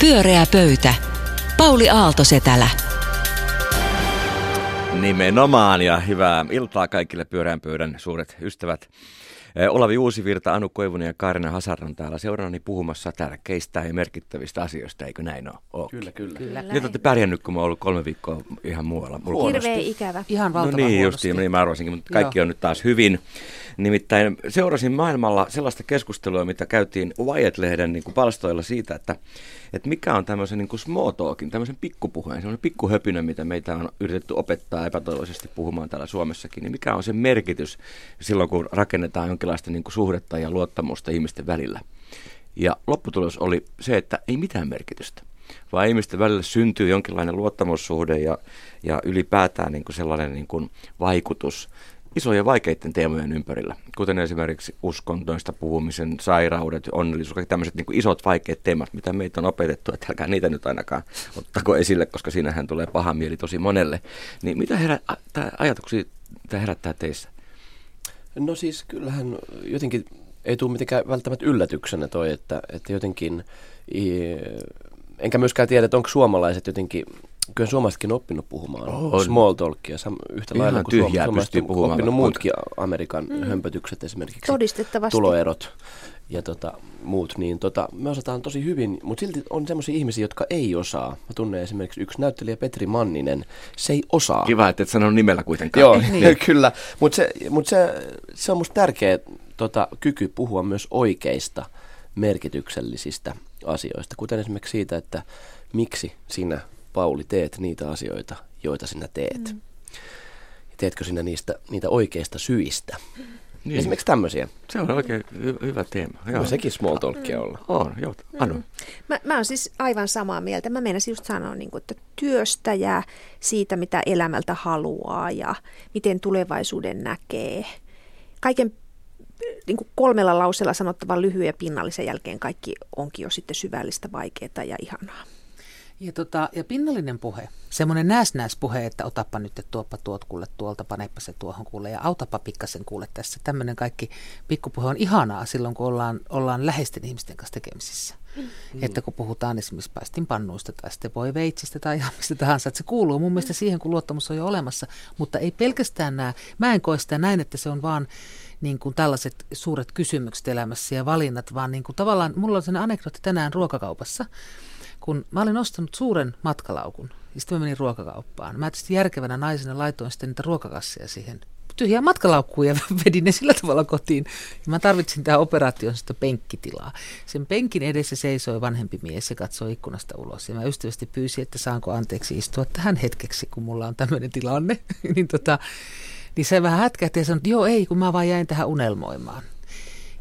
Pyöreä pöytä. Pauli Aaltosetälä. Nimenomaan ja hyvää iltaa kaikille pyöreän pöydän suuret ystävät. Eh, Olavi Uusivirta, Anu Koivunen ja Kaarina Hasar on täällä seurannani puhumassa tärkeistä ja merkittävistä asioista, eikö näin ole? Ookin. Kyllä, kyllä. Kyllä Nyt olette pärjännyt, kun mä oon ollut kolme viikkoa ihan muualla. Hirveä ikävä. Ihan No valtavan niin, huonosti. justiin, niin mä arvasinkin, mutta kaikki Joo. on nyt taas hyvin. Nimittäin seurasin maailmalla sellaista keskustelua, mitä käytiin Wired-lehden niin kuin palstoilla siitä, että, että mikä on tämmöisen niin kuin small talkin, tämmöisen pikkupuheen, semmoinen pikkuhöpinä, mitä meitä on yritetty opettaa epätoivoisesti puhumaan täällä Suomessakin, niin mikä on se merkitys silloin, kun rakennetaan jonkinlaista niin kuin suhdetta ja luottamusta ihmisten välillä. Ja lopputulos oli se, että ei mitään merkitystä, vaan ihmisten välillä syntyy jonkinlainen luottamussuhde ja, ja ylipäätään niin kuin sellainen niin kuin vaikutus isojen vaikeiden teemojen ympärillä, kuten esimerkiksi uskontoista puhumisen, sairaudet, onnellisuus, kaikki tämmöiset niin isot vaikeat teemat, mitä meitä on opetettu, että älkää niitä nyt ainakaan ottako esille, koska siinähän tulee paha mieli tosi monelle. Niin mitä herä, tää ajatuksia tämä herättää teissä? No siis kyllähän jotenkin ei tule mitenkään välttämättä yllätyksenä toi, että, että jotenkin, enkä myöskään tiedä, että onko suomalaiset jotenkin, kyllä suomalaisetkin on oppinut puhumaan On. small talkia sam, yhtä Ihan lailla kuin tyhjää suom- suomalaiset pystyy on puhumaan oppinut muutkin Amerikan mm. hömpötykset esimerkiksi. Todistettavasti. Tuloerot ja tota, muut, niin tota, me osataan tosi hyvin, mutta silti on sellaisia ihmisiä, jotka ei osaa. Mä tunnen esimerkiksi yksi näyttelijä Petri Manninen, se ei osaa. Kiva, että et sanonut nimellä kuitenkaan. Joo, niin. kyllä. Mutta se, mut se, se on musta tärkeä tota, kyky puhua myös oikeista merkityksellisistä asioista, kuten esimerkiksi siitä, että miksi sinä, Pauli, teet niitä asioita, joita sinä teet. Mm. Teetkö sinä niistä, niitä oikeista syistä? Niin. Esimerkiksi tämmöisiä. Se on oikein hy- hyvä teema. Joo. Joo. Sekin small talkia olla. On, joo. Anu. Mm. Mä, mä oon siis aivan samaa mieltä. Mä meinasin just sanoa, niin kuin, että työstä ja siitä, mitä elämältä haluaa ja miten tulevaisuuden näkee. Kaiken niin kuin kolmella lauseella sanottavan lyhyen ja pinnallisen jälkeen kaikki onkin jo sitten syvällistä, vaikeaa ja ihanaa. Ja, tota, ja pinnallinen puhe, semmoinen näs puhe, että otappa nyt, että tuoppa tuot kuule tuolta, panepa se tuohon kuule ja autapa pikkasen kuule tässä. Tämmöinen kaikki pikkupuhe on ihanaa silloin, kun ollaan, ollaan läheisten ihmisten kanssa tekemisissä. Mm. Että kun puhutaan esimerkiksi paistinpannuista tai sitten voi veitsistä tai ihan mistä tahansa, että se kuuluu mun mielestä siihen, kun luottamus on jo olemassa. Mutta ei pelkästään nämä, mä en koe sitä näin, että se on vaan niin kuin tällaiset suuret kysymykset elämässä ja valinnat, vaan niin kuin tavallaan, mulla on sellainen anekdootti tänään ruokakaupassa, kun mä olin ostanut suuren matkalaukun, ja sitten mä menin ruokakauppaan. Mä tietysti järkevänä naisena laitoin sitten niitä ruokakasseja siihen tyhjään matkalaukkuun ja vedin ne sillä tavalla kotiin. Ja mä tarvitsin tähän operaation sitä penkkitilaa. Sen penkin edessä seisoi vanhempi mies ja katsoi ikkunasta ulos. Ja mä ystävästi pyysin, että saanko anteeksi istua tähän hetkeksi, kun mulla on tämmöinen tilanne. niin, tota, niin se vähän hätkähti ja sanoi, että joo ei, kun mä vaan jäin tähän unelmoimaan.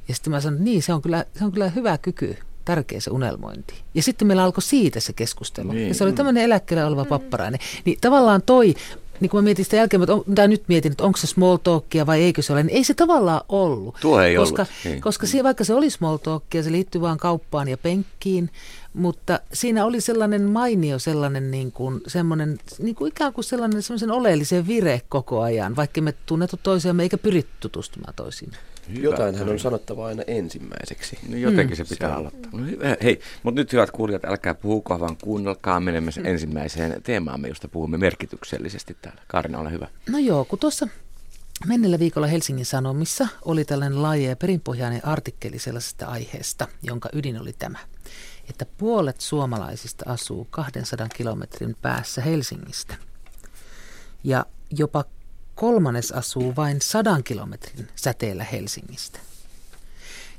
Ja sitten mä sanoin, että niin, se on kyllä, se on kyllä hyvä kyky, tärkeä se unelmointi. Ja sitten meillä alkoi siitä se keskustelu. Niin. Ja se oli tämmöinen eläkkeellä oleva papparainen. Niin tavallaan toi, niin kun mä mietin sitä jälkeen, että on, tai nyt mietin, että onko se small talkia vai eikö se ole, niin ei se tavallaan ollut. Tuo ei koska, ollut, niin. Koska se, vaikka se oli small talkia, se liittyy vaan kauppaan ja penkkiin, mutta siinä oli sellainen mainio, sellainen niin kuin, semmoinen, niin kuin ikään kuin sellainen semmoisen oleellisen vire koko ajan, vaikka me tunnettu toisiamme eikä pyritty tutustumaan toisiin. Hyvä. Jotainhan on sanottava aina ensimmäiseksi. No jotenkin se pitää aloittaa. No hyvä. Hei, mutta nyt hyvät kuulijat, älkää puhuko, vaan kuunnelkaa. Menemme sen ensimmäiseen teemaamme, josta puhumme merkityksellisesti täällä. Kaarina, ole hyvä. No joo, kun tuossa menneellä viikolla Helsingin Sanomissa oli tällainen laaja ja perinpohjainen artikkeli sellaisesta aiheesta, jonka ydin oli tämä, että puolet suomalaisista asuu 200 kilometrin päässä Helsingistä. Ja jopa kolmannes asuu vain 100 kilometrin säteellä Helsingistä.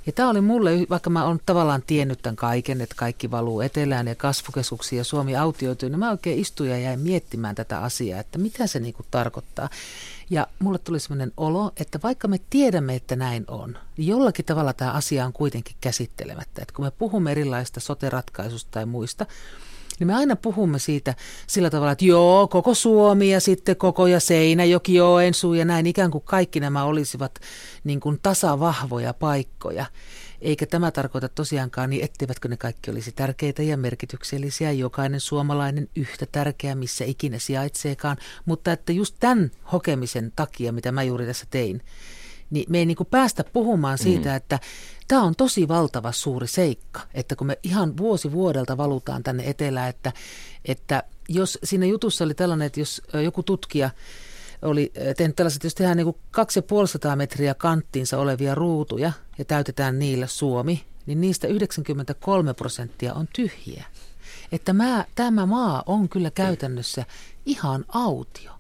Ja tämä oli mulle, vaikka mä oon tavallaan tiennyt tämän kaiken, että kaikki valuu etelään ja kasvukeskuksiin ja Suomi autioituu, niin mä oikein istuin ja jäin miettimään tätä asiaa, että mitä se niinku tarkoittaa. Ja mulle tuli sellainen olo, että vaikka me tiedämme, että näin on, niin jollakin tavalla tämä asia on kuitenkin käsittelemättä. Että kun me puhumme erilaisista sote-ratkaisusta tai muista, niin me aina puhumme siitä sillä tavalla, että joo, koko Suomi ja sitten koko ja Seinäjoki, Joensuu ja näin, ikään kuin kaikki nämä olisivat niin kuin tasavahvoja paikkoja. Eikä tämä tarkoita tosiaankaan niin, etteivätkö ne kaikki olisi tärkeitä ja merkityksellisiä, jokainen suomalainen yhtä tärkeä, missä ikinä sijaitseekaan, mutta että just tämän hokemisen takia, mitä mä juuri tässä tein, niin me ei niin kuin päästä puhumaan siitä, mm. että tämä on tosi valtava suuri seikka, että kun me ihan vuosi vuodelta valutaan tänne etelään, että, että jos siinä jutussa oli tällainen, että jos joku tutkija oli tehnyt tällaiset, jos tehdään niin 250 metriä kanttiinsa olevia ruutuja ja täytetään niillä Suomi, niin niistä 93 prosenttia on tyhjiä. Että mä, tämä maa on kyllä käytännössä ihan autio.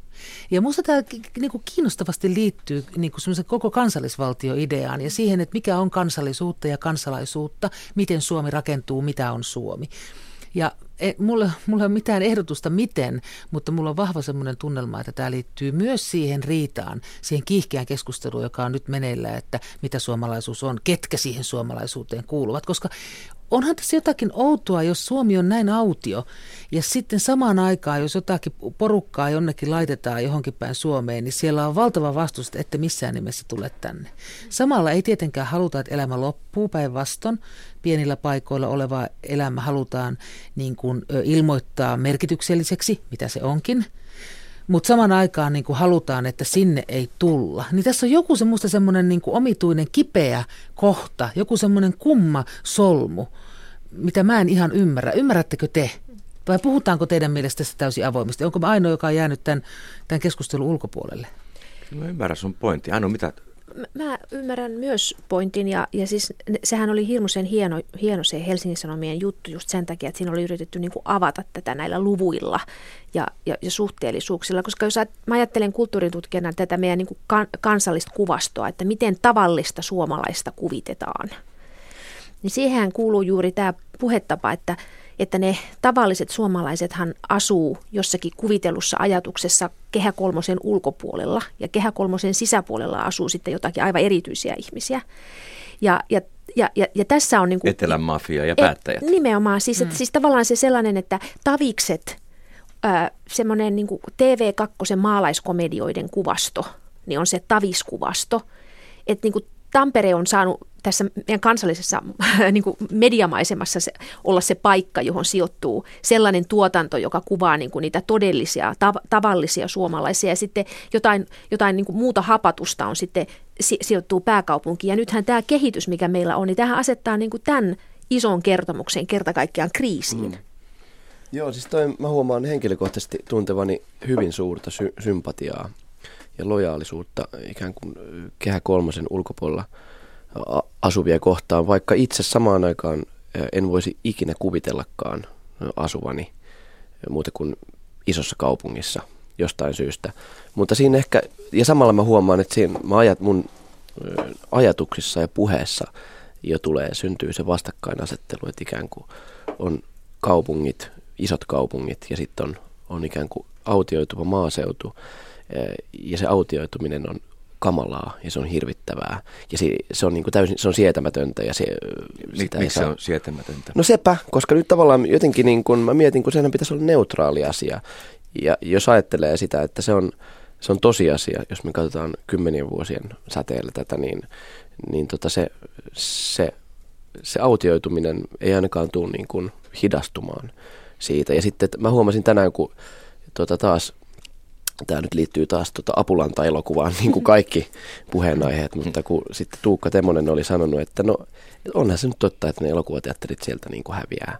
Ja minusta tämä niin kuin kiinnostavasti liittyy niin kuin koko kansallisvaltioideaan ja siihen, että mikä on kansallisuutta ja kansalaisuutta, miten Suomi rakentuu, mitä on Suomi. Ja e, mulla, mulla ei ole mitään ehdotusta miten, mutta mulla on vahva semmoinen tunnelma, että tämä liittyy myös siihen riitaan, siihen kiihkeään keskusteluun, joka on nyt meneillä, että mitä suomalaisuus on, ketkä siihen suomalaisuuteen kuuluvat, koska onhan tässä jotakin outoa, jos Suomi on näin autio ja sitten samaan aikaan, jos jotakin porukkaa jonnekin laitetaan johonkin päin Suomeen, niin siellä on valtava vastus, että missään nimessä tule tänne. Samalla ei tietenkään haluta, että elämä loppuu päinvastoin. Pienillä paikoilla oleva elämä halutaan niin kuin, ilmoittaa merkitykselliseksi, mitä se onkin – mutta saman aikaan niin kuin halutaan, että sinne ei tulla. Niin tässä on joku semmoista semmoinen niin kuin omituinen kipeä kohta, joku semmoinen kumma solmu, mitä mä en ihan ymmärrä. Ymmärrättekö te? Vai puhutaanko teidän mielestä tästä täysin avoimesti? Onko mä ainoa, joka on jäänyt tämän, tämän keskustelun ulkopuolelle? Mä ymmärrän sun pointti. Aino, mitä Mä ymmärrän myös pointin ja, ja siis sehän oli hirmuisen hieno, hieno se Helsingin Sanomien juttu just sen takia, että siinä oli yritetty niin kuin avata tätä näillä luvuilla ja, ja, ja suhteellisuuksilla, koska jos mä ajattelen kulttuuritutkijana tätä meidän niin kuin kan, kansallista kuvastoa, että miten tavallista suomalaista kuvitetaan, niin siihen kuuluu juuri tämä puhetapa, että että ne tavalliset suomalaisethan asuu jossakin kuvitellussa ajatuksessa kehä kolmosen ulkopuolella ja kehä kolmosen sisäpuolella asuu sitten jotakin aivan erityisiä ihmisiä. Ja, ja ja, ja, ja tässä on niin kuin, Etelän mafia ja päättäjät. Et, nimenomaan, siis, että, mm. siis tavallaan se sellainen, että tavikset, semmoinen niin TV2 maalaiskomedioiden kuvasto, niin on se taviskuvasto. Että niin kuin Tampere on saanut tässä meidän kansallisessa niin kuin mediamaisemassa se, olla se paikka, johon sijoittuu sellainen tuotanto, joka kuvaa niin kuin niitä todellisia, tav- tavallisia suomalaisia. Ja sitten jotain, jotain niin kuin muuta hapatusta on sitten si- sijoittuu pääkaupunkiin. Ja nythän tämä kehitys, mikä meillä on, niin tähän asettaa niin kuin tämän ison kertomuksen kerta kaikkiaan kriisiin. Mm. Joo, siis toi, mä huomaan henkilökohtaisesti tuntevani hyvin suurta sy- sympatiaa ja lojaalisuutta ikään kuin kehä kolmosen ulkopuolella asuvia kohtaan, vaikka itse samaan aikaan en voisi ikinä kuvitellakaan asuvani muuta kuin isossa kaupungissa jostain syystä. Mutta siinä ehkä, ja samalla mä huomaan, että siinä mä ajat, mun ajatuksissa ja puheessa jo tulee, syntyy se vastakkainasettelu, että ikään kuin on kaupungit, isot kaupungit ja sitten on, on ikään kuin autioituva maaseutu ja se autioituminen on kamalaa ja se on hirvittävää. Ja se, se on niin kuin täysin se on sietämätöntä. Ja se, sitä Miksi saa... se on sietämätöntä? No sepä, koska nyt tavallaan jotenkin niin kuin, mä mietin, kun senhän pitäisi olla neutraali asia. Ja jos ajattelee sitä, että se on, se on tosiasia, jos me katsotaan kymmenien vuosien säteellä tätä, niin, niin tota se, se, se autioituminen ei ainakaan tule niin kuin hidastumaan siitä. Ja sitten mä huomasin tänään, kun tota taas tämä nyt liittyy taas tota Apulanta-elokuvaan, niin kuin kaikki puheenaiheet, mutta kun sitten Tuukka Temonen oli sanonut, että no onhan se nyt totta, että ne elokuvateatterit sieltä niin kuin häviää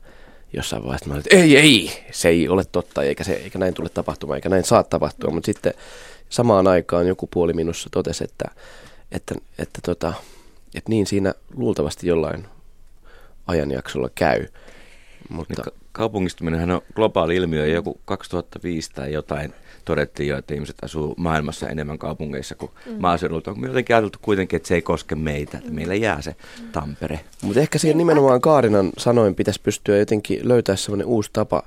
jossain vaiheessa. Mä olin, että ei, ei, se ei ole totta, eikä, se, eikä näin tule tapahtumaan, eikä näin saa tapahtua, mutta sitten samaan aikaan joku puoli minussa totesi, että, että, että, tota, että niin siinä luultavasti jollain ajanjaksolla käy. Mutta... Kaupungistuminen on globaali ilmiö, joku 2005 tai jotain todettiin jo, että ihmiset asuu maailmassa enemmän kaupungeissa kuin mm. maaseudulta. Me jotenkin ajateltu kuitenkin, että se ei koske meitä, että meillä jää se Tampere. Mutta ehkä siihen nimenomaan Kaarinan sanoin pitäisi pystyä jotenkin löytää sellainen uusi tapa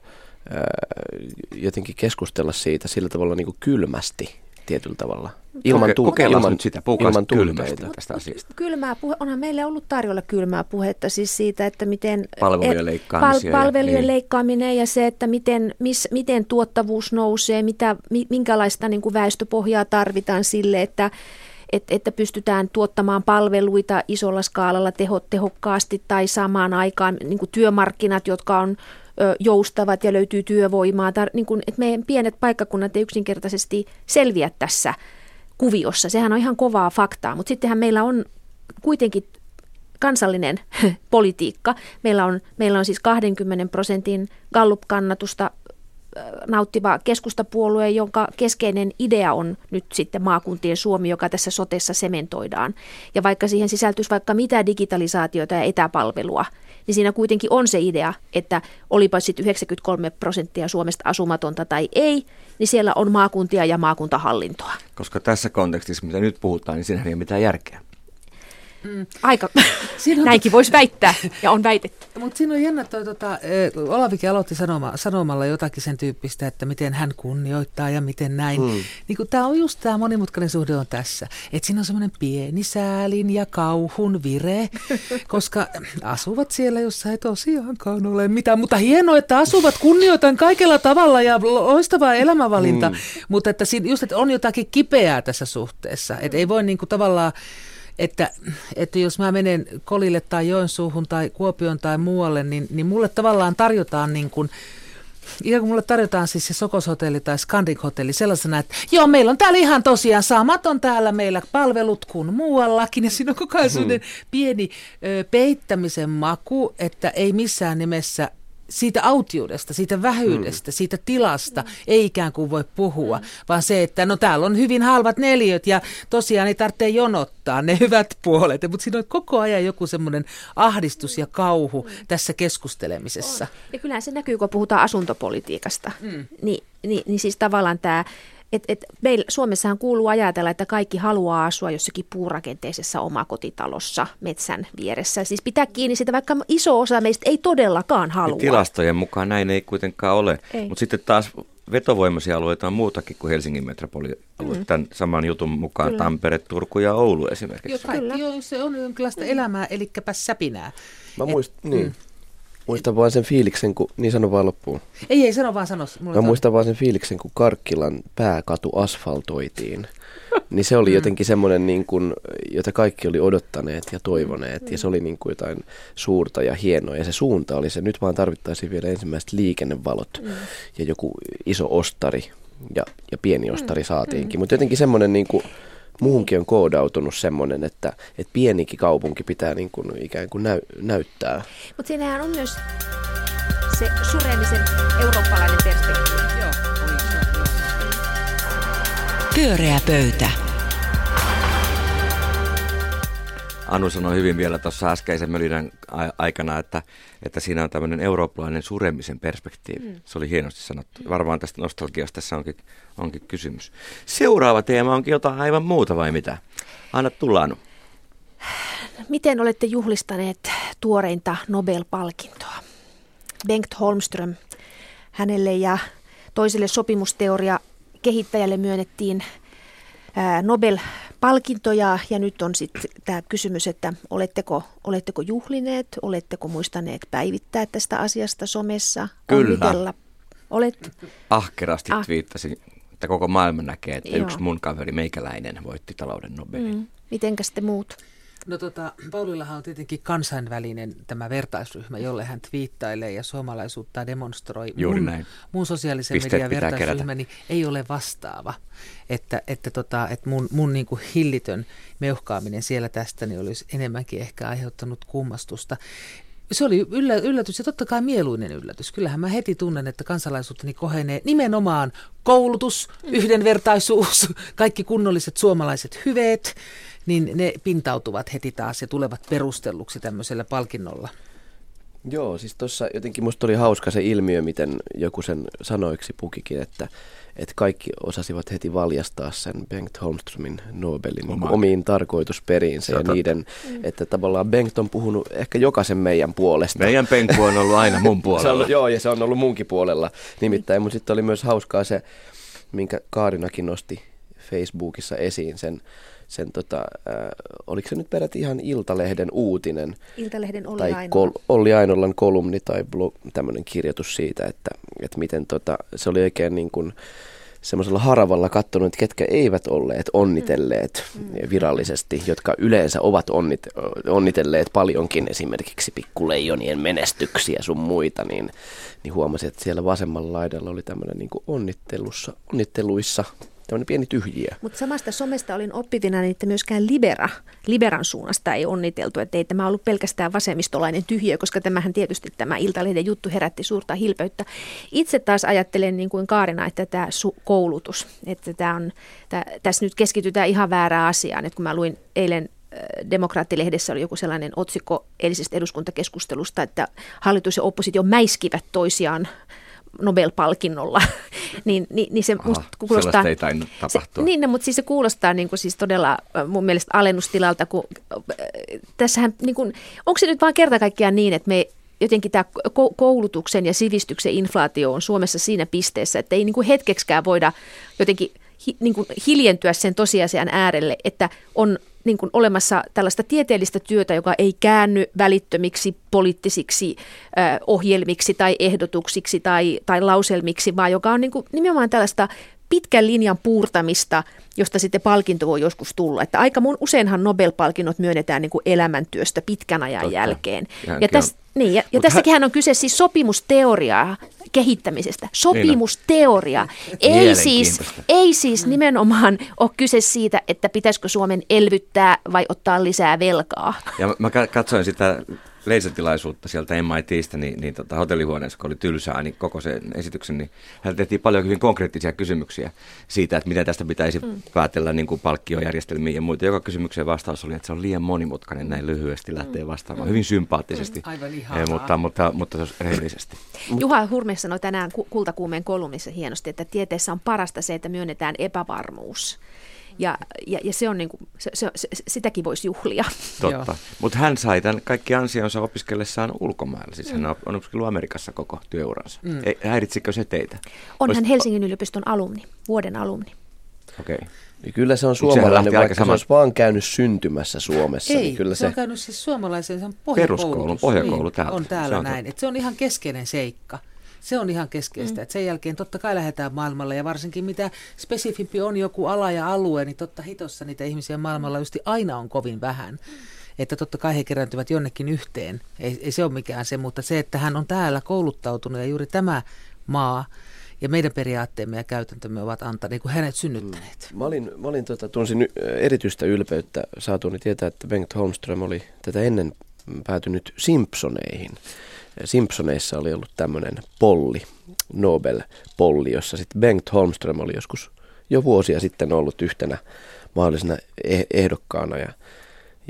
jotenkin keskustella siitä sillä tavalla niin kuin kylmästi tietyllä tavalla. Ilman, tu- ilman, nyt sitä, ilman kylmästä tästä asiasta. Kylmää puhe, onhan meille ollut tarjolla kylmää puhetta siis siitä, että miten... Palvelujen leikkaaminen. Pal- palvelujen niin. leikkaaminen ja se, että miten, miss, miten tuottavuus nousee, mitä, minkälaista niin kuin väestöpohjaa tarvitaan sille, että että, että pystytään tuottamaan palveluita isolla skaalalla teho, tehokkaasti tai samaan aikaan niin kuin työmarkkinat, jotka on joustavat ja löytyy työvoimaa. Tar- niin kuin, että meidän pienet paikkakunnat ei yksinkertaisesti selviä tässä kuviossa. Sehän on ihan kovaa faktaa, mutta sittenhän meillä on kuitenkin kansallinen politiikka. Meillä on, meillä on siis 20 prosentin Gallup-kannatusta nauttiva keskustapuolue, jonka keskeinen idea on nyt sitten maakuntien Suomi, joka tässä sotessa sementoidaan. Ja vaikka siihen sisältyisi vaikka mitä digitalisaatiota ja etäpalvelua, niin siinä kuitenkin on se idea, että olipa sitten 93 prosenttia Suomesta asumatonta tai ei, niin siellä on maakuntia ja maakuntahallintoa. Koska tässä kontekstissa, mitä nyt puhutaan, niin siinä ei ole mitään järkeä. Mm. Aika, on näinkin voisi väittää ja on väitetty. Mutta siinä on jännä toi, tota, Olavikin aloitti sanoma, sanomalla jotakin sen tyyppistä, että miten hän kunnioittaa ja miten näin. Mm. Niin tämä on just tämä monimutkainen suhde on tässä. Että siinä on semmoinen pieni säälin ja kauhun vire, koska asuvat siellä, jossa ei tosiaankaan ole mitään. Mutta hienoa, että asuvat, kunnioitan kaikella tavalla ja loistava elämänvalinta. Mm. Mutta että siinä, just, että on jotakin kipeää tässä suhteessa. Että ei voi niinku tavallaan että, että jos mä menen Kolille tai Joensuuhun tai Kuopion tai muualle, niin, niin mulle tavallaan tarjotaan niin kuin, ja kun mulle tarjotaan siis se Sokoshotelli tai Scandic Hotelli sellaisena, että joo, meillä on täällä ihan tosiaan samat on täällä meillä palvelut kuin muuallakin. Ja siinä on koko ajan hmm. pieni ö, peittämisen maku, että ei missään nimessä siitä autiudesta, siitä vähyydestä, mm. siitä tilasta mm. ei ikään kuin voi puhua, mm. vaan se, että no täällä on hyvin halvat neliöt ja tosiaan ei tarvitse jonottaa ne hyvät puolet. Mutta siinä on koko ajan joku semmoinen ahdistus ja kauhu mm. tässä keskustelemisessa. On. Ja kyllähän se näkyy, kun puhutaan asuntopolitiikasta. Mm. Ni, niin, niin siis tavallaan tämä et, et meillä, Suomessahan kuuluu ajatella, että kaikki haluaa asua jossakin puurakenteisessa omakotitalossa metsän vieressä. Siis pitää kiinni sitä, vaikka iso osa meistä ei todellakaan halua. Ja tilastojen mukaan näin ei kuitenkaan ole. Mutta sitten taas vetovoimaisia alueita on muutakin kuin Helsingin metropolialue. Mm. Tämän saman jutun mukaan Kyllä. Tampere, Turku ja Oulu esimerkiksi. Joo, kaikki, joo, se on jonkinlaista elämää, eli säpinää. Mä muistan, niin. Mm. Muistan vaan sen fiiliksen, kun... Niin sano vaan loppuun. Ei, ei, sano vaan, sano. Mulla Mä on... muistan vaan sen fiiliksen, kun Karkkilan pääkatu asfaltoitiin. niin se oli mm. jotenkin semmoinen, niin kuin, jota kaikki oli odottaneet ja toivoneet. Mm. Ja se oli niin kuin jotain suurta ja hienoa. Ja se suunta oli se, nyt vaan tarvittaisiin vielä ensimmäiset liikennevalot mm. ja joku iso ostari. Ja, ja pieni ostari mm. saatiinkin. Mm. Mutta jotenkin semmoinen niin kuin, muuhunkin on koodautunut semmoinen, että, että pienikin kaupunki pitää niin kuin ikään kuin näy, näyttää. Mutta siinähän on myös se suremisen eurooppalainen perspektiivi. Joo, oli Pyöreä pöytä. Anu sanoi hyvin vielä tuossa äskeisen mölinän aikana, että, että siinä on tämmöinen eurooppalainen suremisen perspektiivi. Mm. Se oli hienosti sanottu. Varmaan tästä nostalgiasta tässä onkin, onkin kysymys. Seuraava teema onkin jotain aivan muuta vai mitä? Anna tulla Anu. Miten olette juhlistaneet tuoreinta Nobel-palkintoa? Bengt Holmström, hänelle ja toiselle sopimusteoria kehittäjälle myönnettiin Nobel-palkintoja ja nyt on sitten tämä kysymys, että oletteko, oletteko juhlineet, oletteko muistaneet päivittää tästä asiasta somessa? Kyllä. Olet... Ahkerasti ah. twiittasin, että koko maailma näkee, että Joo. yksi mun kaveri meikäläinen voitti talouden Nobelin. Mm. Mitenkäs te muut? No tota, Paulillahan on tietenkin kansainvälinen tämä vertaisryhmä, jolle hän twiittailee ja suomalaisuutta demonstroi. Juuri mun, näin. Mun sosiaalisen Pisteet median vertaisryhmäni ei ole vastaava. Että, että, tota, että mun, mun niin kuin hillitön meuhkaaminen siellä tästä niin olisi enemmänkin ehkä aiheuttanut kummastusta. Se oli yllä, yllätys ja totta kai mieluinen yllätys. Kyllähän mä heti tunnen, että kansalaisuuteni kohenee nimenomaan koulutus, yhdenvertaisuus, kaikki kunnolliset suomalaiset hyveet niin ne pintautuvat heti taas ja tulevat perustelluksi tämmöisellä palkinnolla. Joo, siis tuossa jotenkin musta oli hauska se ilmiö, miten joku sen sanoiksi pukikin, että, että kaikki osasivat heti valjastaa sen Bengt Holmströmin Nobelin Oma. omiin tarkoitusperiinsä ja niiden, mm. että tavallaan Bengt on puhunut ehkä jokaisen meidän puolesta. Meidän Bengt on ollut aina mun puolella. se on, joo, ja se on ollut munkin puolella nimittäin, mutta sitten oli myös hauskaa se, minkä Kaarinakin nosti Facebookissa esiin sen sen tota, äh, oliko se nyt peräti ihan Iltalehden uutinen? Iltalehden Olli tai Ainola. Kol, Olli Ainolan kolumni tai blog, tämmöinen kirjoitus siitä, että, että miten tota, se oli oikein niin kuin, semmoisella haravalla katsonut, että ketkä eivät olleet onnitelleet mm. virallisesti, jotka yleensä ovat onnit, onnitelleet paljonkin esimerkiksi pikkuleijonien menestyksiä sun muita, niin, niin huomasin, että siellä vasemmalla laidalla oli tämmöinen niin onnittelussa, onnitteluissa tämmöinen pieni tyhjiä. Mutta samasta somesta olin oppivina, niin että myöskään Libera, Liberan suunnasta ei onniteltu, että ei tämä ollut pelkästään vasemmistolainen tyhjiö, koska tämähän tietysti tämä Iltalehden juttu herätti suurta hilpeyttä. Itse taas ajattelen niin kuin Kaarina, että tämä su- koulutus, että tämä on, tämä, tässä nyt keskitytään ihan väärään asiaan, että kun mä luin eilen Demokraattilehdessä oli joku sellainen otsikko eilisestä eduskuntakeskustelusta, että hallitus ja oppositio mäiskivät toisiaan Nobel-palkinnolla, niin, niin, niin se Aha, musta kuulostaa... ei tainnut tapahtua. Se, niin, no, mutta siis se kuulostaa niin kuin siis todella mun mielestä alennustilalta, kun tässähän, niin kuin, onko se nyt vaan kerta kaikkiaan niin, että me jotenkin tämä koulutuksen ja sivistyksen inflaatio on Suomessa siinä pisteessä, että ei niin kuin hetkeksikään voida jotenkin hi, niin kuin hiljentyä sen tosiasian äärelle, että on niin kuin olemassa tällaista tieteellistä työtä, joka ei käänny välittömiksi poliittisiksi äh, ohjelmiksi tai ehdotuksiksi tai, tai lauselmiksi, vaan joka on niin kuin nimenomaan tällaista pitkän linjan puurtamista, josta sitten palkinto voi joskus tulla. Että aika mun, useinhan Nobel-palkinnot myönnetään niin kuin elämäntyöstä pitkän ajan Totta. jälkeen. Ja, täs, niin, ja, ja tässäkin hän on kyse siis sopimusteoriaa kehittämisestä. Sopimusteoria. Ei siis, ei siis nimenomaan ole kyse siitä, että pitäisikö Suomen elvyttää vai ottaa lisää velkaa. Ja mä katsoin sitä leisötilaisuutta sieltä MITistä, niin, niin tota, hotellihuoneessa, kun oli tylsää, niin koko sen esityksen, niin hän tehtiin paljon hyvin konkreettisia kysymyksiä siitä, että miten tästä pitäisi mm. päätellä niin kuin palkkiojärjestelmiä ja muita. Joka kysymyksen vastaus oli, että se on liian monimutkainen näin lyhyesti lähteä vastaamaan. Hyvin sympaattisesti, mm. Aivan eh, mutta, mutta, mutta rehellisesti. Juha Hurme sanoi tänään Kultakuumeen kolumnissa hienosti, että tieteessä on parasta se, että myönnetään epävarmuus. Ja, ja, ja se on niin kuin, se, se, se, sitäkin voisi juhlia. Totta, mutta hän sai tämän kaikki ansionsa opiskellessaan ulkomailla. Siis mm. hän on opiskellut Amerikassa koko työuransa. Mm. häiritsikö se teitä? On Olis... hän Helsingin yliopiston alumni, vuoden alumni. Okei. Okay. Niin kyllä se on suomalainen, vaikka sama... se olisi vaan käynyt syntymässä Suomessa. Ei, niin kyllä se, se on käynyt siis suomalaisen se on Peruskoulun, pohjakoulu niin, täältä. On täällä se on näin. Se on ihan keskeinen seikka. Se on ihan keskeistä. Mm. Että sen jälkeen totta kai lähdetään maailmalle ja varsinkin mitä spesifimpi on joku ala ja alue, niin totta hitossa niitä ihmisiä maailmalla just aina on kovin vähän. Että totta kai he kerääntyvät jonnekin yhteen. Ei, ei se ole mikään se, mutta se, että hän on täällä kouluttautunut ja juuri tämä maa ja meidän periaatteemme ja käytäntömme ovat antaneet, niin kuin hänet synnyttäneet. Mm. Mä, olin, mä olin tota, tunsin erityistä ylpeyttä saatuani tietää, että Bengt Holmström oli tätä ennen päätynyt Simpsoneihin. Simpsoneissa oli ollut tämmöinen polli, Nobel-polli, jossa sitten Bengt Holmström oli joskus jo vuosia sitten ollut yhtenä mahdollisena eh- ehdokkaana ja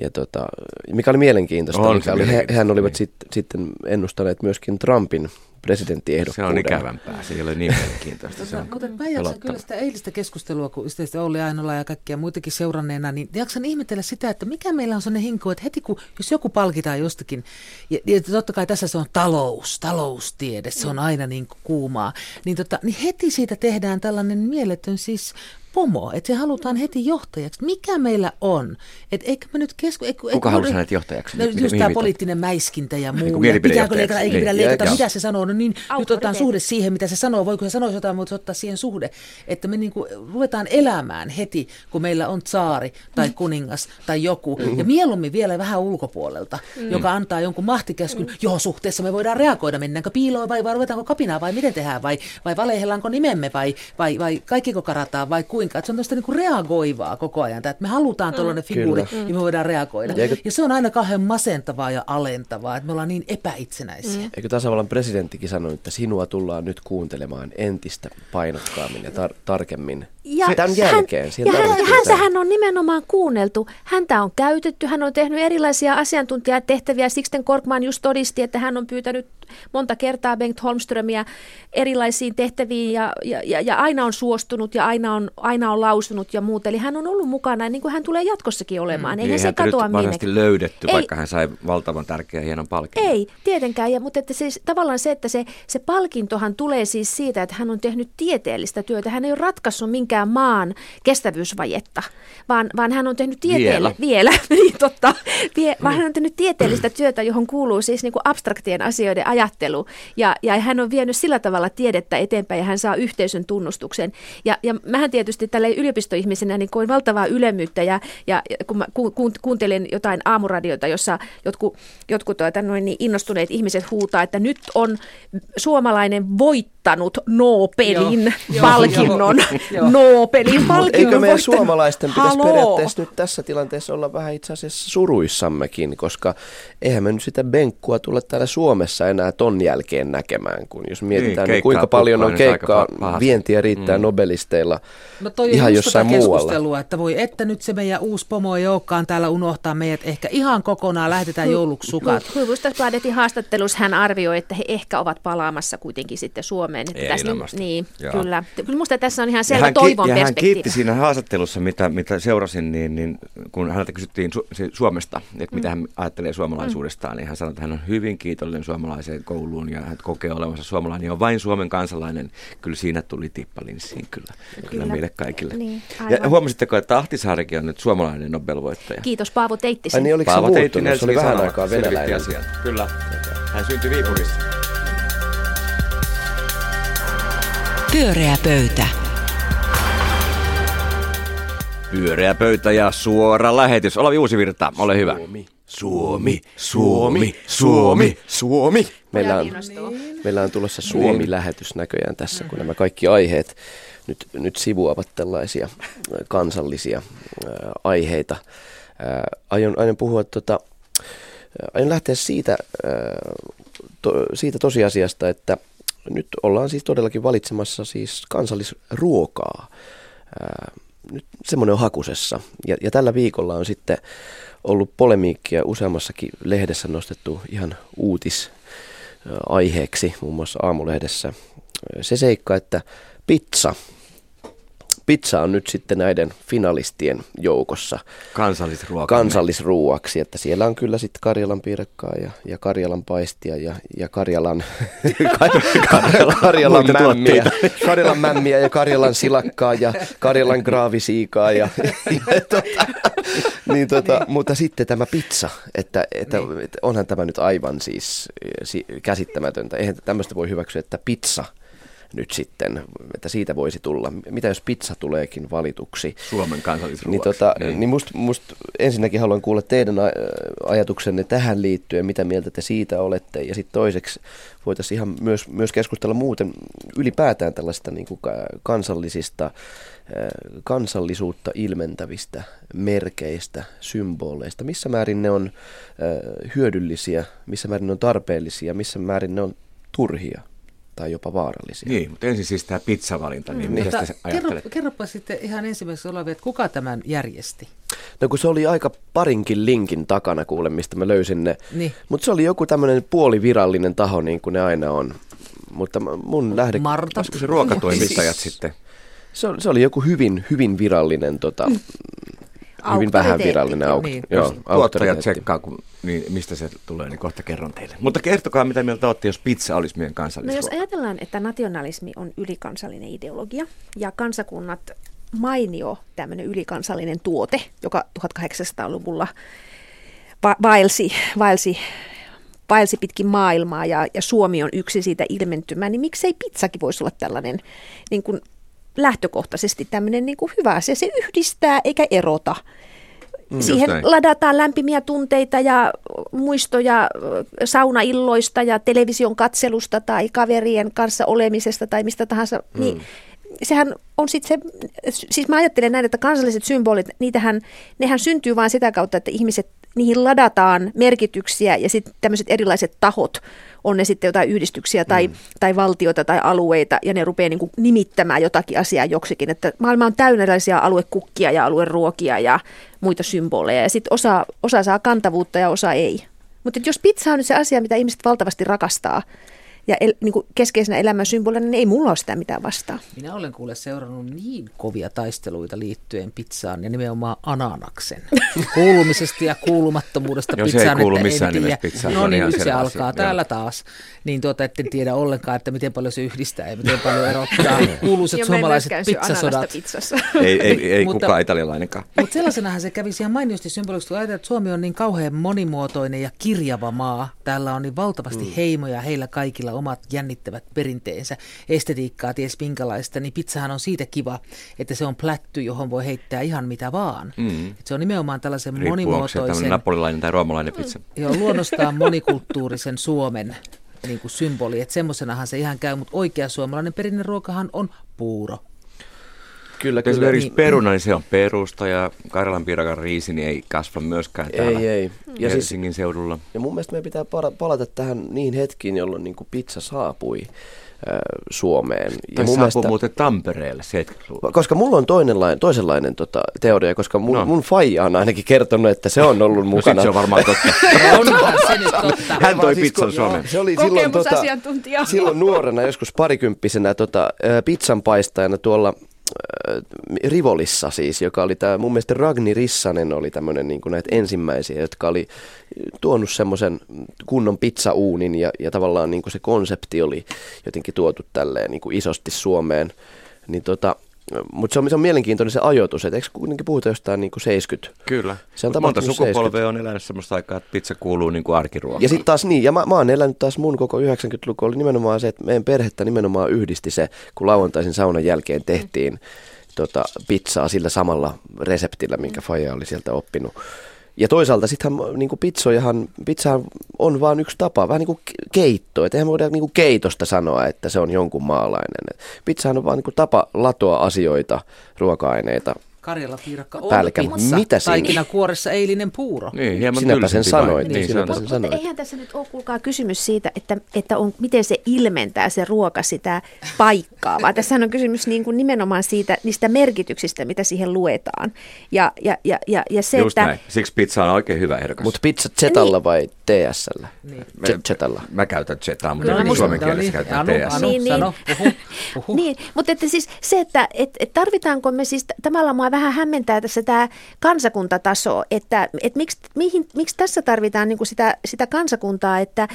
ja tota, mikä oli mielenkiintoista, on mikä oli, he, hän olivat sit, sitten ennustaneet myöskin Trumpin presidenttiehdokkuuden. Se on ikävämpää, se ei ole niin mielenkiintoista. se on mutta mä jaksan kyllä sitä eilistä keskustelua, kun sitten Olli Ainola ja kaikkia muitakin seuranneena, niin jaksan ihmetellä sitä, että mikä meillä on sellainen hinku, että heti kun, jos joku palkitaan jostakin, ja, ja totta kai tässä se on talous, taloustiede, se on aina niin kuumaa, niin, tota, niin heti siitä tehdään tällainen mieletön siis pomo, että se halutaan heti johtajaksi. Mikä meillä on? Et eikö me nyt kesku... Eikö, Kuka halusi hänet johtajaksi? No, just tämä poliittinen mäiskintä ja muu. Niin pitääkö leikata, eikä pidä niin, leikata, mitä se sanoo. No niin, nyt otetaan suhde siihen, mitä se sanoo. Voiko se sanoa jotain, mutta ottaa siihen suhde. Että me niinku ruvetaan elämään heti, kun meillä on tsaari tai mm. kuningas tai joku. Mm. Ja mieluummin vielä vähän ulkopuolelta, mm. joka antaa jonkun mahtikäskyn. Mm. Joo, suhteessa me voidaan reagoida. Mennäänkö piiloon vai, vai ruvetaanko kapinaa vai miten tehdään? Vai, vai valehellaanko nimemme vai, vai, vai kaikkiko karataan vai kuinka? Että se on tästä niin reagoivaa koko ajan, että me halutaan mm, tuollainen figuuri kyllä. ja me voidaan reagoida. Eikö... Ja se on aina kahden masentavaa ja alentavaa, että me ollaan niin epäitsenäisiä. Mm. Eikö tasavallan presidenttikin sanonut, että sinua tullaan nyt kuuntelemaan entistä painokkaammin ja tar- tarkemmin ja tämän jälkeen. Hän, ja hän, häntä hän on nimenomaan kuunneltu. Häntä on käytetty, hän on tehnyt erilaisia asiantuntijatehtäviä. Sixten Korkman just todisti, että hän on pyytänyt monta kertaa Bengt Holmströmiä erilaisiin tehtäviin ja, ja, ja aina on suostunut ja aina on, aina on lausunut ja muuta. Eli hän on ollut mukana niin kuin hän tulee jatkossakin olemaan. Mm, Eihän se katoa minnekään. löydetty, ei, vaikka hän sai valtavan tärkeän hienon palkinnon. Ei, tietenkään. Ja, mutta että siis, tavallaan se, että se, se palkintohan tulee siis siitä, että hän on tehnyt tieteellistä työtä. Hän ei ole ratkaissut minkään maan kestävyysvajetta, vaan, vaan hän on tehnyt tieteellistä... Vielä. vielä niin totta. Vie, vaan hän on tehnyt tieteellistä työtä, johon kuuluu siis niin kuin abstraktien asioiden ajattelu. Ja, ja hän on vienyt sillä tavalla tiedettä eteenpäin ja hän saa yhteisön tunnustuksen. Ja, ja mähän tietysti tälle yliopistoihmisenä niin koin valtavaa ylemmyyttä ja, ja kun mä ku, ku, kuuntelin jotain aamuradiota, jossa jotkut, jotkut tuota, noin niin innostuneet ihmiset huutaa, että nyt on suomalainen voittanut Nobelin Joo, palkinnon. joo. Mut palkinnon eikö meidän voittanut. suomalaisten pitäisi Haloo. periaatteessa nyt tässä tilanteessa olla vähän itse asiassa suruissammekin, koska eihän me nyt sitä benkkua tulla täällä Suomessa enää ton jälkeen näkemään, kun jos mietitään, niin, keikkaa kuinka paljon on keikkaa, vientiä riittää Mm. Nobelisteilla No toi ihan jossain muualla. keskustelua, että voi että nyt se meidän uusi pomo ei olekaan täällä unohtaa meidät ehkä ihan kokonaan, lähetetään jouluksi sukat. Hufvudstadsbladetin haastattelussa hän arvioi, että he ehkä ovat palaamassa kuitenkin sitten Suomeen. Että tässä, niin, Joo. kyllä. Kyllä musta tässä on ihan selvä hän, toivon ja hän kiitti siinä haastattelussa, mitä, mitä seurasin, niin, niin kun häneltä kysyttiin Su- si- Suomesta, että mitä hän ajattelee suomalaisuudestaan, niin hän sanoi, että hän on hyvin kiitollinen suomalaiseen kouluun ja hän kokee olevansa suomalainen ja on vain Suomen kansalainen. Kyllä siinä tuli tippalinssiin kyllä, kyllä. kyllä meille kaikille. Niin, ja huomasitteko, että Ahtisaarikin on nyt suomalainen Nobel-voittaja? Kiitos Paavo Ai Teittisen. niin, oliko se Paavo muuttunut? Teittinen Se oli vähän Sanoma aikaa venäläinen. asian. Kyllä. Hän syntyi Viipurissa. Pyöreä pöytä. Pyöreä pöytä ja suora lähetys. Olavi Uusivirta, ole hyvä. Suomi, Suomi, Suomi, Suomi. Meillä on, meillä on tulossa Suomi-lähetys näköjään tässä, kun nämä kaikki aiheet nyt, nyt sivuavat tällaisia äh, kansallisia ää, aiheita. Ää, aion, aion puhua tota, aion lähteä siitä, ää, to, siitä tosiasiasta, että nyt ollaan siis todellakin valitsemassa siis kansallisruokaa. Ää, nyt semmoinen on hakusessa. Ja, ja tällä viikolla on sitten ollut polemiikkia useammassakin lehdessä nostettu ihan uutis aiheeksi, muun muassa aamulehdessä. Se seikka, että pizza, pizza on nyt sitten näiden finalistien joukossa Kansallisruoka. kansallisruuaksi, että siellä on kyllä sitten Karjalan piirakkaa ja, ja Karjalan paistia ja, ja Karjalan, Karjalan, Karjalan, mämmiä. Karjalan mämmiä ja Karjalan silakkaa ja Karjalan graavisiikaa ja, ja tota, niin tota, mutta sitten tämä pizza, että, että, Niin. onhan tämä nyt aivan siis si- käsittämätöntä. Eihän tämmöistä voi hyväksyä, että pizza nyt sitten, että siitä voisi tulla. Mitä jos pizza tuleekin valituksi? Suomen Niin, kansallisruoaksi. tota, niin must, must ensinnäkin haluan kuulla teidän ajatuksenne tähän liittyen, mitä mieltä te siitä olette. Ja sitten toiseksi voitaisiin ihan myös, myös keskustella muuten ylipäätään tällaista niin kuin ka- kansallisista, kansallisuutta ilmentävistä merkeistä, symboleista. Missä määrin ne on hyödyllisiä, missä määrin ne on tarpeellisia, missä määrin ne on turhia tai jopa vaarallisia. Niin, mutta ensin siis tämä pizzavalinta, niin mitä Mutta te kerro, kerropa sitten ihan ensimmäiseksi Olavi, että kuka tämän järjesti? No kun se oli aika parinkin linkin takana kuule, mistä mä löysin ne. Niin. Mutta se oli joku tämmöinen puolivirallinen taho, niin kuin ne aina on. Mutta mun lähde... Marta. Olisiko se ruokatoimittajat sitten? se, oli, se oli joku hyvin, hyvin virallinen, tota, hyvin vähän virallinen auk, Niin. joo, Jos tuottajat tsekkaa, kun, niin mistä se tulee, niin kohta kerron teille. Mutta kertokaa, mitä mieltä olette, jos pizza olisi meidän No jos ajatellaan, että nationalismi on ylikansallinen ideologia ja kansakunnat mainio tämmöinen ylikansallinen tuote, joka 1800-luvulla va- vaelsi, vaelsi, vaelsi pitkin maailmaa ja, ja Suomi on yksi siitä ilmentymään, niin miksei pizzakin voisi olla tällainen niin kuin lähtökohtaisesti tämmöinen niin kuin hyvä asia. Se yhdistää eikä erota. Siihen Just näin. ladataan lämpimiä tunteita ja muistoja saunailloista ja television katselusta tai kaverien kanssa olemisesta tai mistä tahansa. Mm. Niin sehän on sitten se, siis mä ajattelen näin, että kansalliset symbolit, niitähän, nehän syntyy vain sitä kautta, että ihmiset, niihin ladataan merkityksiä ja sitten tämmöiset erilaiset tahot, on ne sitten jotain yhdistyksiä tai, mm. tai valtioita tai alueita, ja ne rupeaa niin kuin nimittämään jotakin asiaa joksikin. Että maailma on täynnä erilaisia aluekukkia ja alueruokia ja muita symboleja, ja sitten osa, osa saa kantavuutta ja osa ei. Mutta jos pizza on nyt se asia, mitä ihmiset valtavasti rakastaa, ja el, niin kuin keskeisenä elämän symbolina, niin ei mulla ole sitä mitään vastaan. Minä olen kuule seurannut niin kovia taisteluita liittyen pizzaan ja nimenomaan ananaksen kuulumisesta ja kuulumattomuudesta Joo, se ei pizzaan. kuulu että missään nimessä pizzaan, se No on niin, ihan nyt se alkaa asia, joo. täällä taas. Niin tuota, etten tiedä ollenkaan, että miten paljon se yhdistää ja miten paljon erottaa kuuluisat suomalaiset pizzasodat. pizzassa. Ei, ei, ei Mutta- kukaan italialainenkaan. Mutta sellaisenahan se kävisi ihan mainiosti symboliksi, kun ajatellaan, että Suomi on niin kauhean monimuotoinen ja kirjava maa. Täällä on niin valtavasti mm. heimoja, heillä kaikilla omat jännittävät perinteensä, estetiikkaa, ties minkälaista, niin pizzahan on siitä kiva, että se on plätty, johon voi heittää ihan mitä vaan. Mm. Et se on nimenomaan tällaisen Riippuu, onko monimuotoisen, napolilainen tai roomalainen pizza. joo, luonnostaan monikulttuurisen Suomen niin kuin symboli, että semmoisenahan se ihan käy, mutta oikea suomalainen perinneruokahan on puuro. Kyllä, kyllä. Esimerkiksi Niin. peruna, niin se on perusta ja Karjalan piirakan riisi niin ei kasva myöskään täällä Ei, ei. Ja, siis, Helsingin seudulla. ja mun mielestä meidän pitää palata tähän niihin hetkiin, jolloin niin kuin pizza saapui Suomeen. Ja Tai mun saapui mielestä, muuten Tampereelle 70-luvulla. koska mulla on toinenlainen, toisenlainen tota, teoria, koska mun, No. no. mun faija on ainakin kertonut, että se on ollut No mukana. se on varmaan totta. Onhan se nyt totta. Hän toi siis pizzan Suomeen. Se oli silloin, tota, silloin nuorena, joskus parikymppisenä tota, pizzanpaistajana tuolla Rivolissa siis, joka oli tämä, mun mielestä Ragni Rissanen oli tämmöinen niin näitä ensimmäisiä, jotka oli tuonut semmoisen kunnon pizzauunin ja, ja tavallaan niin se konsepti oli jotenkin tuotu tälleen niin isosti Suomeen. Niin tota, mutta se on, se on mielenkiintoinen se ajoitus, että eikö kuitenkin puhuta jostain niin kuin 70 Kyllä. Se on Monta sukupolvea on elänyt semmoista aikaa, että pizza kuuluu niin kuin arkiruokaan. Ja sitten taas niin, ja mä, mä oon elänyt taas mun koko 90-luku oli nimenomaan se, että meidän perhettä nimenomaan yhdisti se, kun lauantaisin saunan jälkeen tehtiin tota, pizzaa sillä samalla reseptillä, minkä Faija oli sieltä oppinut. Ja toisaalta sittenhän niin pizzojahan, pizzahan on vain yksi tapa, vähän niin kuin keitto. Että eihän voida niin kuin keitosta sanoa, että se on jonkun maalainen. Pizzahan on vaan niin kuin tapa latoa asioita, ruoka-aineita. Karjala piirakka on Pälkä, pizza. mitä siinä? Taikina kuoressa eilinen puuro. Niin, hieman Sinäpä sen sanoit, Niin, sinäpä se sen sanoit. Mutta eihän tässä nyt ole kuulkaa kysymys siitä, että, että on, miten se ilmentää se ruoka sitä paikkaa, vaan tässä on kysymys niin kuin nimenomaan siitä, niistä merkityksistä, mitä siihen luetaan. Ja, ja, ja, ja, ja se, Just että... näin. Siksi pizza on oikein hyvä ehdokas. Mutta pizza Zetalla vai TSllä? Niin. Zetalla. Mä käytän Zetaa, mutta musta- suomen No kielessä niin, käytän TS. Anu, Niin, niin. sano, puhu, puhu. Niin, mutta että siis se, että et, et tarvitaanko me siis, tavallaan mua vähän hämmentää tässä tämä kansakuntataso, että et miksi, mihin, miksi tässä tarvitaan niinku sitä, sitä kansakuntaa, että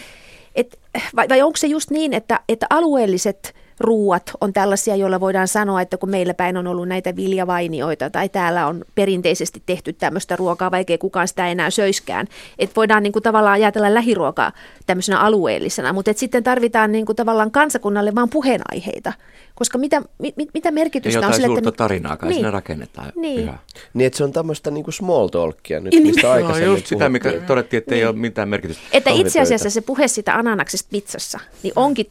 et, vai, vai onko se just niin, että, että alueelliset ruuat on tällaisia, joilla voidaan sanoa, että kun meillä päin on ollut näitä viljavainioita tai täällä on perinteisesti tehty tämmöistä ruokaa, vaikka kukaan sitä enää söiskään, että voidaan niin kuin tavallaan ajatella lähiruokaa tämmöisenä alueellisena, mutta että sitten tarvitaan niin kuin tavallaan kansakunnalle vaan puheenaiheita, koska mitä, mit, mitä merkitystä on jotain sille, suurta että... tarinaa, kai Niin. siinä rakennetaan. Niin. Yhä. Niin, että se on tämmöistä niinku small talkia nyt, Niin, mistä No, aikaisemmin just sitä, mikä puhuttiin. todettiin, että ei ole mitään merkitystä. Että itse asiassa se puhe sitä ananaksesta pizzassa, niin onkin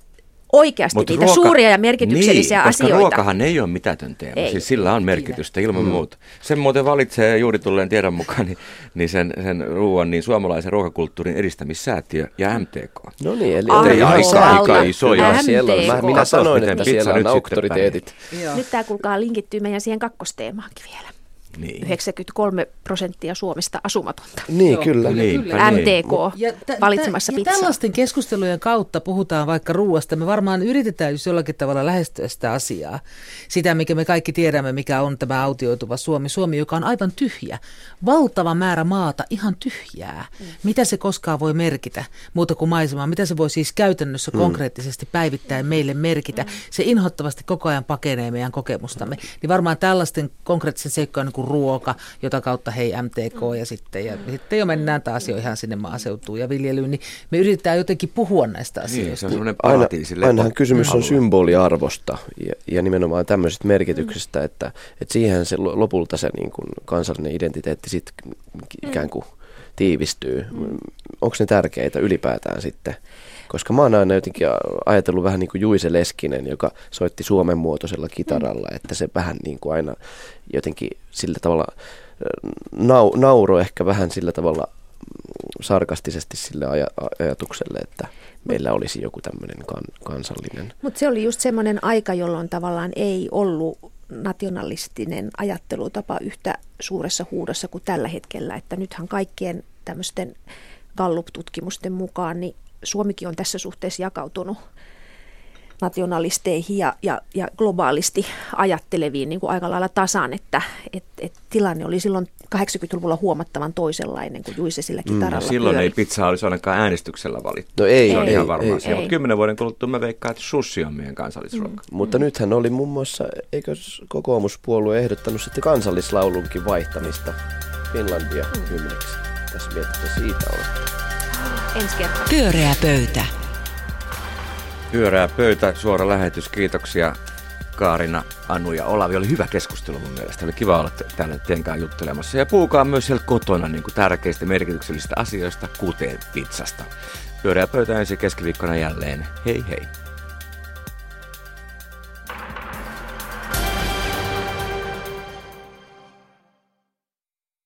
oikeasti Mut niitä suuria ja merkityksellisiä niin, koska asioita. ruokahan ei ole mitätön teema. Ei. Siis sillä on merkitystä ilman mm. muuta. Sen muuten valitsee juuri tulleen tiedon mukaan niin, niin sen, sen ruoan niin suomalaisen ruokakulttuurin edistämissäätiö ja MTK. No niin, eli eli aika, aika isoja. Kyllä, siellä on. Mä, minä sanoin, että siellä nyt on auktoriteetit. Nyt tämä kuulkaa linkittyy meidän siihen kakkosteemaankin vielä. Niin. 93 prosenttia Suomesta asumatonta. Niin, Joo, kyllä. Niin. MTK Ja tä- valitsemassa pizzaa. Ja tällaisten keskustelujen kautta puhutaan vaikka ruoasta. Me varmaan yritetään just jollakin tavalla lähestyä sitä asiaa. Sitä, mikä me kaikki tiedämme, mikä on tämä autioituva Suomi. Suomi, joka on aivan tyhjä. Valtava määrä maata, ihan tyhjää. Mm. Mitä se koskaan voi merkitä muuta kuin maisemaa? Mitä se voi siis käytännössä mm. konkreettisesti päivittäin meille merkitä? Mm. Se inhottavasti koko ajan pakenee meidän kokemustamme. Niin varmaan tällaisten konkreettisen seikkojen niin kuin ruoka, jota kautta hei MTK ja sitten, ja sitten jo mennään taas jo ihan sinne maaseutuun ja viljelyyn, niin me yritetään jotenkin puhua näistä Niin, asioista. se on semmoinen Aina, ainahan kysymys on symboliarvosta ja, ja nimenomaan tämmöisestä merkityksestä, että, että siihen se lo- lopulta se niin kuin kansallinen identiteetti sitten ikään kuin tiivistyy. Onko ne tärkeitä ylipäätään sitten? Koska mä oon aina jotenkin ajatellut vähän niin kuin Juise Leskinen, joka soitti Suomen muotoisella kitaralla, että se vähän niin kuin aina jotenkin sillä tavalla nau, nauro ehkä vähän sillä tavalla sarkastisesti sille aja- ajatukselle, että meillä olisi joku tämmöinen kan, kansallinen. Mutta se oli just semmoinen aika, jolloin tavallaan ei ollut nationalistinen ajattelutapa yhtä suuressa huudossa kuin tällä hetkellä. Että nythän kaikkien tämmöisten Gallup-tutkimusten mukaan, niin Suomikin on tässä suhteessa jakautunut nationalisteihin ja, ja, ja globaalisti ajatteleviin niin kuin aika lailla tasan, että et, et tilanne oli silloin 80-luvulla huomattavan toisenlainen kuin Juise sillä kitaralla No, silloin pyöri. ei pizza olisi ainakaan äänestyksellä valittu. No ei, Se on Ei, ihan varma ei, asia. ei. Mutta kymmenen vuoden kuluttua mä veikkaan, että sushi on meidän kansallisruoka. Mutta nythän oli muun muassa, eikö kokoomuspuolue ehdottanut sitten kansallislaulunkin vaihtamista Finlandia hymniksi. Tässä mietitte siitä olette. Ensi kertaa. Pyöreä pöytä. Pyörää pöytä, suora lähetys. Kiitoksia Kaarina, Anu ja Olavi. Oli hyvä keskustelu mun mielestä. Oli kiva olla täällä teidän kanssa juttelemassa. Ja puhukaa myös siellä kotona niin kuin tärkeistä merkityksellisistä asioista, kuten pizzasta. Pyöreä pöytä ensi keskiviikkona jälleen. Hei hei!